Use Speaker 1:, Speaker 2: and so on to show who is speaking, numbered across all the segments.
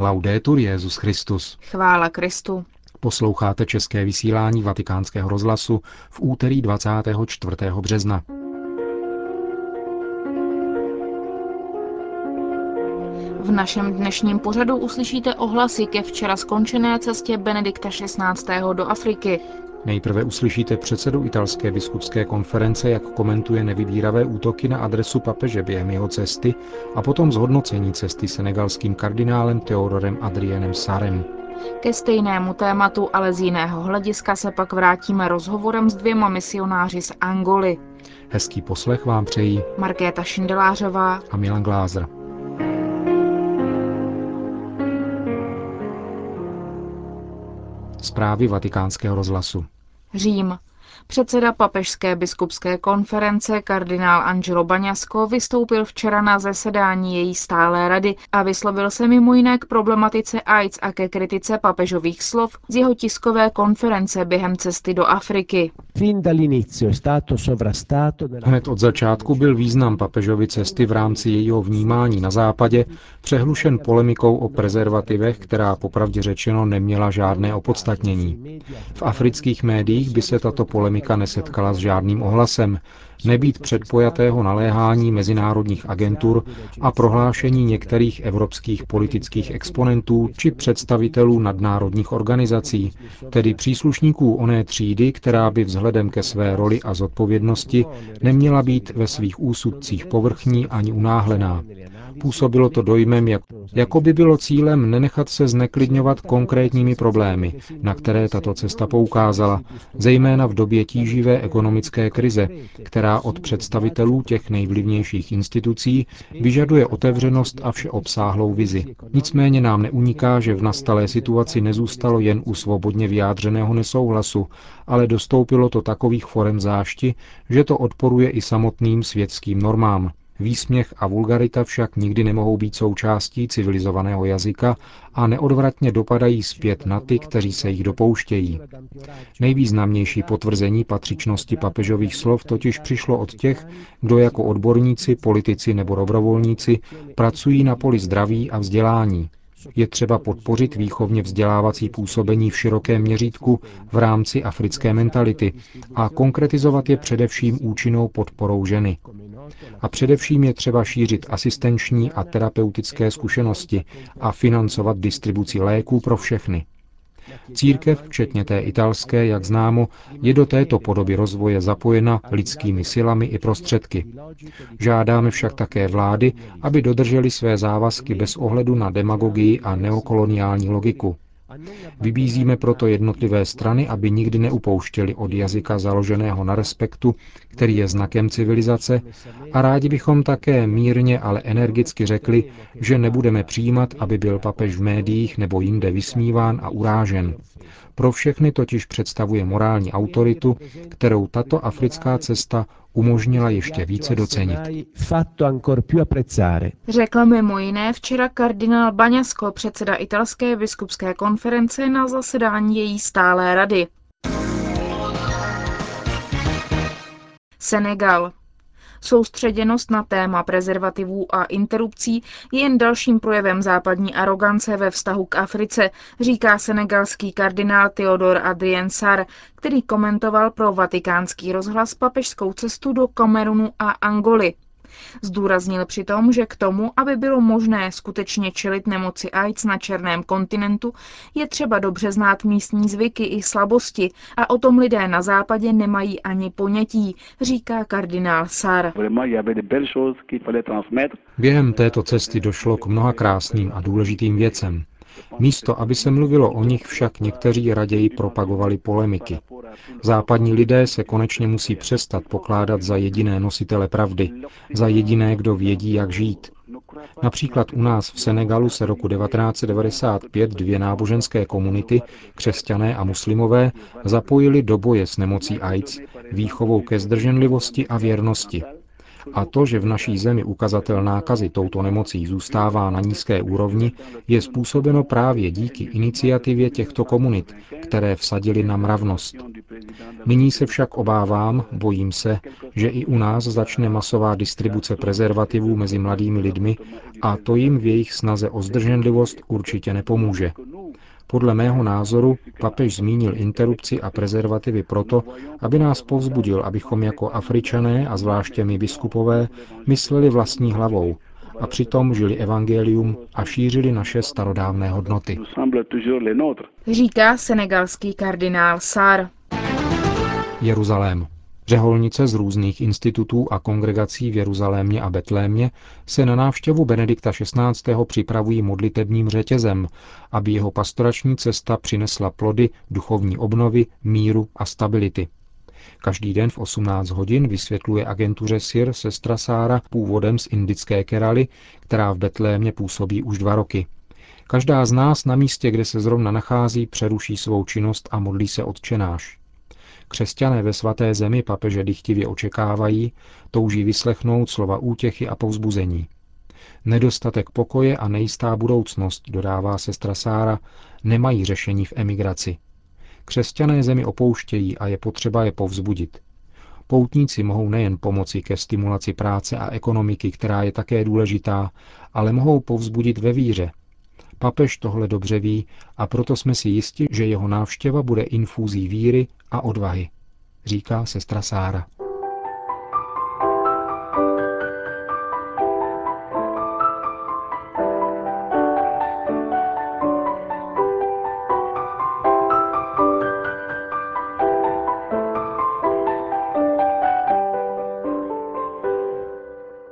Speaker 1: Laudetur Jezus Christus.
Speaker 2: Chvála Kristu.
Speaker 1: Posloucháte české vysílání Vatikánského rozhlasu v úterý 24. března.
Speaker 2: V našem dnešním pořadu uslyšíte ohlasy ke včera skončené cestě Benedikta XVI. do Afriky.
Speaker 1: Nejprve uslyšíte předsedu italské biskupské konference, jak komentuje nevybíravé útoky na adresu papeže během jeho cesty a potom zhodnocení cesty senegalským kardinálem Teodorem Adrienem Sarem.
Speaker 2: Ke stejnému tématu, ale z jiného hlediska se pak vrátíme rozhovorem s dvěma misionáři z Angoly.
Speaker 1: Hezký poslech vám přejí
Speaker 2: Markéta Šindelářová
Speaker 1: a Milan Glázer. Zprávy vatikánského rozhlasu.
Speaker 2: Řím. Předseda papežské biskupské konference kardinál Angelo Baňasko vystoupil včera na zasedání její stálé rady a vyslovil se mimo jiné k problematice AIDS a ke kritice papežových slov z jeho tiskové konference během cesty do Afriky.
Speaker 1: Hned od začátku byl význam papežovy cesty v rámci jejího vnímání na západě přehlušen polemikou o prezervativech, která popravdě řečeno neměla žádné opodstatnění. V afrických médiích by se tato polemika nesetkala s žádným ohlasem, nebýt předpojatého naléhání mezinárodních agentur a prohlášení některých evropských politických exponentů či představitelů nadnárodních organizací, tedy příslušníků oné třídy, která by vzhledem ke své roli a zodpovědnosti neměla být ve svých úsudcích povrchní ani unáhlená. Působilo to dojmem, jak, jako by bylo cílem nenechat se zneklidňovat konkrétními problémy, na které tato cesta poukázala, zejména v době tíživé ekonomické krize, která od představitelů těch nejvlivnějších institucí vyžaduje otevřenost a všeobsáhlou vizi. Nicméně nám neuniká, že v nastalé situaci nezůstalo jen u svobodně vyjádřeného nesouhlasu, ale dostoupilo to takových forem zášti, že to odporuje i samotným světským normám. Výsměch a vulgarita však nikdy nemohou být součástí civilizovaného jazyka a neodvratně dopadají zpět na ty, kteří se jich dopouštějí. Nejvýznamnější potvrzení patřičnosti papežových slov totiž přišlo od těch, kdo jako odborníci, politici nebo dobrovolníci pracují na poli zdraví a vzdělání, je třeba podpořit výchovně vzdělávací působení v širokém měřítku v rámci africké mentality a konkretizovat je především účinnou podporou ženy. A především je třeba šířit asistenční a terapeutické zkušenosti a financovat distribuci léků pro všechny. Církev, včetně té italské, jak známo, je do této podoby rozvoje zapojena lidskými silami i prostředky. Žádáme však také vlády, aby dodrželi své závazky bez ohledu na demagogii a neokoloniální logiku. Vybízíme proto jednotlivé strany, aby nikdy neupouštěli od jazyka založeného na respektu, který je znakem civilizace, a rádi bychom také mírně, ale energicky řekli, že nebudeme přijímat, aby byl papež v médiích nebo jinde vysmíván a urážen. Pro všechny totiž představuje morální autoritu, kterou tato africká cesta umožnila ještě více docenit.
Speaker 2: Řekl mimo jiné včera kardinál Baňasko, předseda italské biskupské konference na zasedání její stálé rady. Senegal. Soustředěnost na téma prezervativů a interrupcí je jen dalším projevem západní arogance ve vztahu k Africe, říká senegalský kardinál Theodor Adrien Sar, který komentoval pro vatikánský rozhlas papežskou cestu do Kamerunu a Angoly. Zdůraznil přitom, že k tomu, aby bylo možné skutečně čelit nemoci AIDS na černém kontinentu, je třeba dobře znát místní zvyky i slabosti a o tom lidé na západě nemají ani ponětí, říká kardinál Sar.
Speaker 1: Během této cesty došlo k mnoha krásným a důležitým věcem. Místo, aby se mluvilo o nich, však někteří raději propagovali polemiky. Západní lidé se konečně musí přestat pokládat za jediné nositele pravdy, za jediné, kdo vědí, jak žít. Například u nás v Senegalu se roku 1995 dvě náboženské komunity, křesťané a muslimové, zapojili do boje s nemocí AIDS, výchovou ke zdrženlivosti a věrnosti. A to, že v naší zemi ukazatel nákazy touto nemocí zůstává na nízké úrovni, je způsobeno právě díky iniciativě těchto komunit, které vsadili na mravnost. Nyní se však obávám, bojím se, že i u nás začne masová distribuce prezervativů mezi mladými lidmi a to jim v jejich snaze o zdrženlivost určitě nepomůže. Podle mého názoru papež zmínil interrupci a prezervativy proto, aby nás povzbudil, abychom jako Afričané a zvláště my biskupové mysleli vlastní hlavou a přitom žili evangelium a šířili naše starodávné hodnoty.
Speaker 2: Říká senegalský kardinál Sár.
Speaker 1: Jeruzalém. Řeholnice z různých institutů a kongregací v Jeruzalémě a Betlémě se na návštěvu Benedikta XVI. připravují modlitebním řetězem, aby jeho pastorační cesta přinesla plody duchovní obnovy, míru a stability. Každý den v 18 hodin vysvětluje agentuře Sir sestra Sára původem z indické Keraly, která v Betlémě působí už dva roky. Každá z nás na místě, kde se zrovna nachází, přeruší svou činnost a modlí se odčenáš. Křesťané ve svaté zemi papeže dychtivě očekávají, touží vyslechnout slova útěchy a povzbuzení. Nedostatek pokoje a nejistá budoucnost, dodává sestra Sára, nemají řešení v emigraci. Křesťané zemi opouštějí a je potřeba je povzbudit. Poutníci mohou nejen pomoci ke stimulaci práce a ekonomiky, která je také důležitá, ale mohou povzbudit ve víře. Papež tohle dobře ví a proto jsme si jisti, že jeho návštěva bude infúzí víry a odvahy, říká sestra Sára.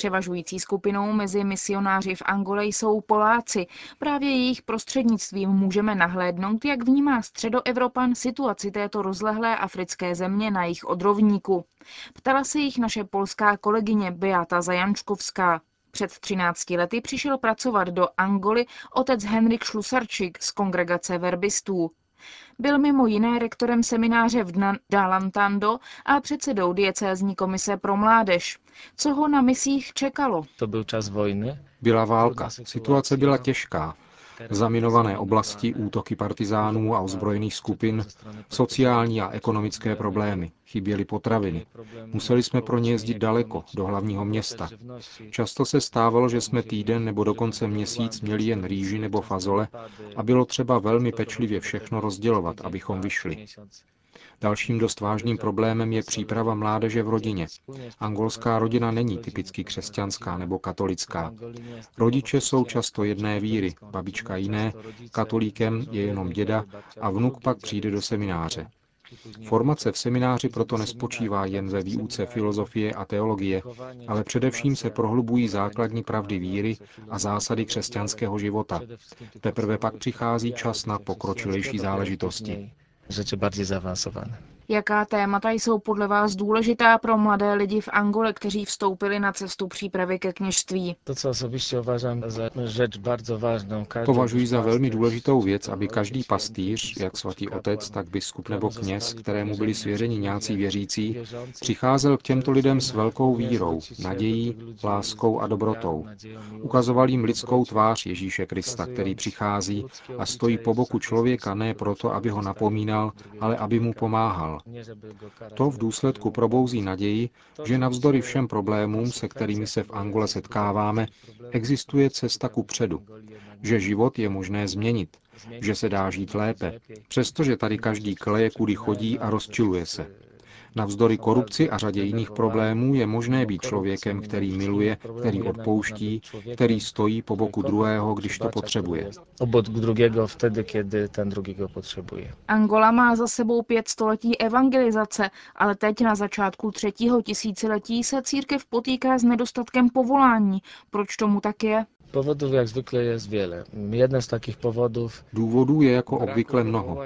Speaker 2: Převažující skupinou mezi misionáři v Angole jsou Poláci. Právě jejich prostřednictvím můžeme nahlédnout, jak vnímá středoevropan situaci této rozlehlé africké země na jejich odrovníku. Ptala se jich naše polská kolegyně Beata Zajančkovská. Před 13 lety přišel pracovat do Angoly otec Henrik Šlusarčik z kongregace verbistů. Byl mimo jiné rektorem semináře v Dalantando a předsedou diecézní komise pro mládež. Co ho na misích čekalo?
Speaker 3: To byl čas vojny.
Speaker 1: Byla válka, situace byla těžká. Zaminované oblasti, útoky partizánů a ozbrojených skupin, sociální a ekonomické problémy, chyběly potraviny. Museli jsme pro ně jezdit daleko, do hlavního města. Často se stávalo, že jsme týden nebo dokonce měsíc měli jen rýži nebo fazole a bylo třeba velmi pečlivě všechno rozdělovat, abychom vyšli. Dalším dost vážným problémem je příprava mládeže v rodině. Angolská rodina není typicky křesťanská nebo katolická. Rodiče jsou často jedné víry, babička jiné, katolíkem je jenom děda a vnuk pak přijde do semináře. Formace v semináři proto nespočívá jen ve výuce filozofie a teologie, ale především se prohlubují základní pravdy víry a zásady křesťanského života. Teprve pak přichází čas na pokročilejší záležitosti
Speaker 3: rzeczy bardziej zaawansowane.
Speaker 2: Jaká témata jsou podle vás důležitá pro mladé lidi v Angole, kteří vstoupili na cestu přípravy ke kněžství?
Speaker 3: To, co osobiście uważam za rzecz bardzo ważną.
Speaker 1: Považuji za velmi důležitou věc, aby každý pastýř, jak svatý otec, tak biskup nebo kněz, kterému byli svěřeni nějací věřící, přicházel k těmto lidem s velkou vírou, nadějí, láskou a dobrotou. Ukazoval jim lidskou tvář Ježíše Krista, který přichází a stojí po boku člověka ne proto, aby ho napomínal, ale aby mu pomáhal. To v důsledku probouzí naději, že navzdory všem problémům, se kterými se v Angole setkáváme, existuje cesta ku předu, že život je možné změnit, že se dá žít lépe, přestože tady každý kleje, kudy chodí a rozčiluje se. Navzdory korupci a řadě jiných problémů je možné být člověkem, který miluje, který odpouští, který stojí po boku druhého, když to potřebuje.
Speaker 3: Obok druhého vtedy, ten potřebuje.
Speaker 2: Angola má za sebou pět století evangelizace, ale teď na začátku třetího tisíciletí se církev potýká s nedostatkem povolání. Proč tomu tak je?
Speaker 3: Powodów jak zwykle jest wiele. Jeden z takich powodów...
Speaker 1: Důvodů je jako obvykle mnoho.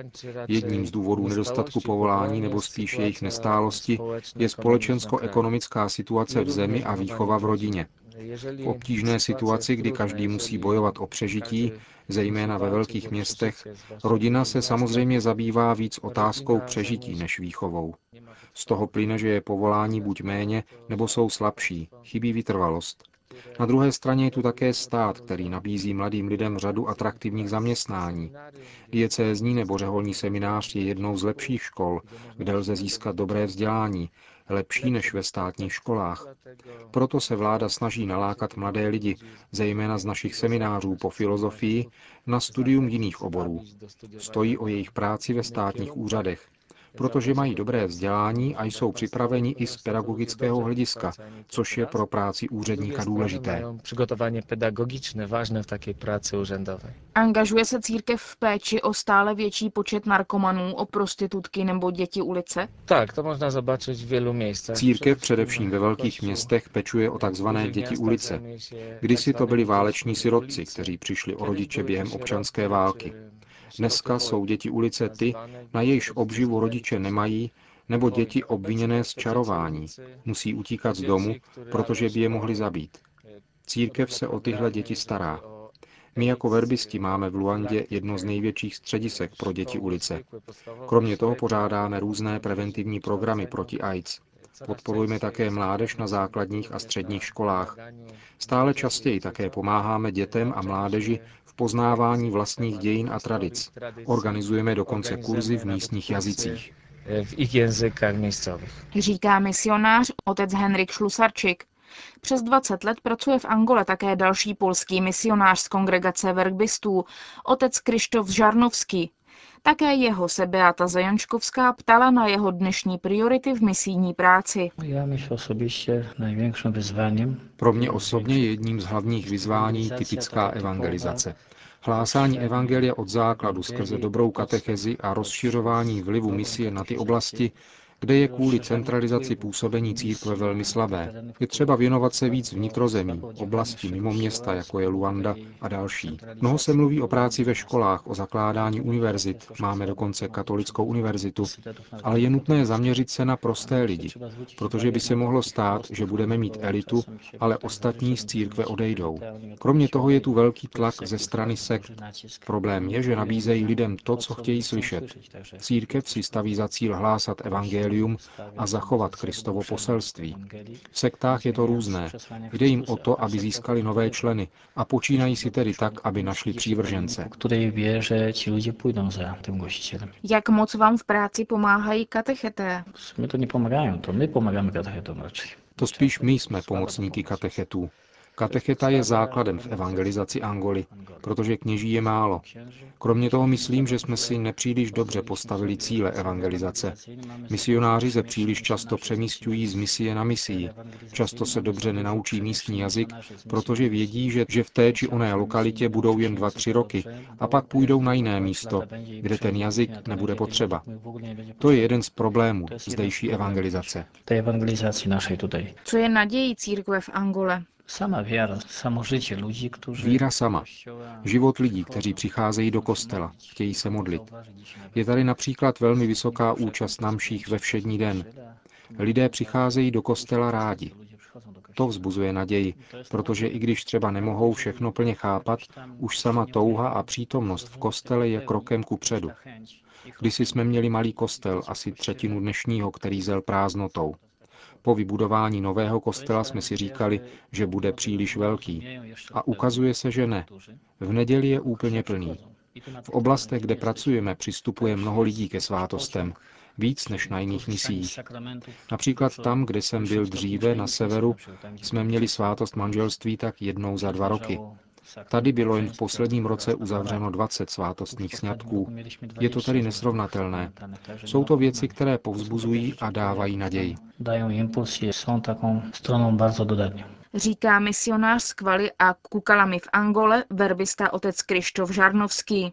Speaker 1: Jedním z důvodů nedostatku povolání nebo spíš jejich nestálosti je společensko-ekonomická situace v zemi a výchova v rodině. V obtížné situaci, kdy každý musí bojovat o přežití, zejména ve velkých městech, rodina se samozřejmě zabývá víc otázkou přežití než výchovou. Z toho plyne, že je povolání buď méně, nebo jsou slabší, chybí vytrvalost. Na druhé straně je tu také stát, který nabízí mladým lidem řadu atraktivních zaměstnání. Diecézní nebo řeholní seminář je jednou z lepších škol, kde lze získat dobré vzdělání, lepší než ve státních školách. Proto se vláda snaží nalákat mladé lidi, zejména z našich seminářů po filozofii, na studium jiných oborů. Stojí o jejich práci ve státních úřadech protože mají dobré vzdělání a jsou připraveni i z pedagogického hlediska, což je pro práci úředníka důležité.
Speaker 3: Přigotování pedagogiczne ważne v také práci úřadové.
Speaker 2: Angažuje se církev v péči o stále větší počet narkomanů, o prostitutky nebo děti ulice?
Speaker 3: Tak, to można zobaczyć w wielu miejscach.
Speaker 1: Církev především ve velkých městech pečuje o takzvané děti ulice. Kdysi to byli váleční sirotci, kteří přišli o rodiče během občanské války. Dneska jsou děti ulice ty, na jejichž obživu rodiče nemají, nebo děti obviněné z čarování. Musí utíkat z domu, protože by je mohli zabít. Církev se o tyhle děti stará. My jako verbisti máme v Luandě jedno z největších středisek pro děti ulice. Kromě toho pořádáme různé preventivní programy proti AIDS. Podporujeme také mládež na základních a středních školách. Stále častěji také pomáháme dětem a mládeži v poznávání vlastních dějin a tradic. Organizujeme dokonce kurzy v místních jazycích.
Speaker 2: Říká misionář otec Henrik Šlusarčik. Přes 20 let pracuje v Angole také další polský misionář z kongregace vergbistů, otec Krištof Žarnovský. Také jeho se Beata Zajančkovská ptala na jeho dnešní priority v misijní práci.
Speaker 4: Ja myślę osobiście największym wyzwaniem
Speaker 1: Pro mě osobně je jedním z hlavních vyzvání typická evangelizace. Hlásání evangelia od základu skrze dobrou katechezi a rozšiřování vlivu misie na ty oblasti, kde je kvůli centralizaci působení církve velmi slabé. Je třeba věnovat se víc vnitrozemí, oblasti mimo města, jako je Luanda a další. Mnoho se mluví o práci ve školách, o zakládání univerzit, máme dokonce katolickou univerzitu, ale je nutné zaměřit se na prosté lidi, protože by se mohlo stát, že budeme mít elitu, ale ostatní z církve odejdou. Kromě toho je tu velký tlak ze strany sekt. Problém je, že nabízejí lidem to, co chtějí slyšet. Církev si staví za cíl hlásat evangelium a zachovat Kristovo poselství. V sektách je to různé. Jde jim o to, aby získali nové členy a počínají si tedy tak, aby našli přívržence.
Speaker 2: Jak moc vám v práci pomáhají katecheté?
Speaker 4: My to pomagają, to my pomagamy katechetom raczej.
Speaker 1: To spíš my jsme pomocníky katechetů. Katecheta je základem v evangelizaci Angoly, protože kněží je málo. Kromě toho myslím, že jsme si nepříliš dobře postavili cíle evangelizace. Misionáři se příliš často přemístují z misie na misii. Často se dobře nenaučí místní jazyk, protože vědí, že, že v té či oné lokalitě budou jen dva, tři roky a pak půjdou na jiné místo, kde ten jazyk nebude potřeba. To je jeden z problémů zdejší evangelizace.
Speaker 2: Co je nadějí církve v Angole?
Speaker 1: Víra sama. Život lidí, kteří přicházejí do kostela, chtějí se modlit. Je tady například velmi vysoká účast na mších ve všední den. Lidé přicházejí do kostela rádi. To vzbuzuje naději, protože i když třeba nemohou všechno plně chápat, už sama touha a přítomnost v kostele je krokem ku předu. Kdysi jsme měli malý kostel, asi třetinu dnešního, který zel prázdnotou. Po vybudování nového kostela jsme si říkali, že bude příliš velký. A ukazuje se, že ne. V neděli je úplně plný. V oblastech, kde pracujeme, přistupuje mnoho lidí ke svátostem. Víc než na jiných misích. Například tam, kde jsem byl dříve, na severu, jsme měli svátost manželství tak jednou za dva roky. Tady bylo jen v posledním roce uzavřeno 20 svátostních sňatků. Je to tedy nesrovnatelné. Jsou to věci, které povzbuzují a dávají naději.
Speaker 4: Dają impuls i są taką stroną bardzo dodatnią.
Speaker 2: Říká misionář z Kvaly a Kukalami v Angole, verbista otec Krištof Žarnovský.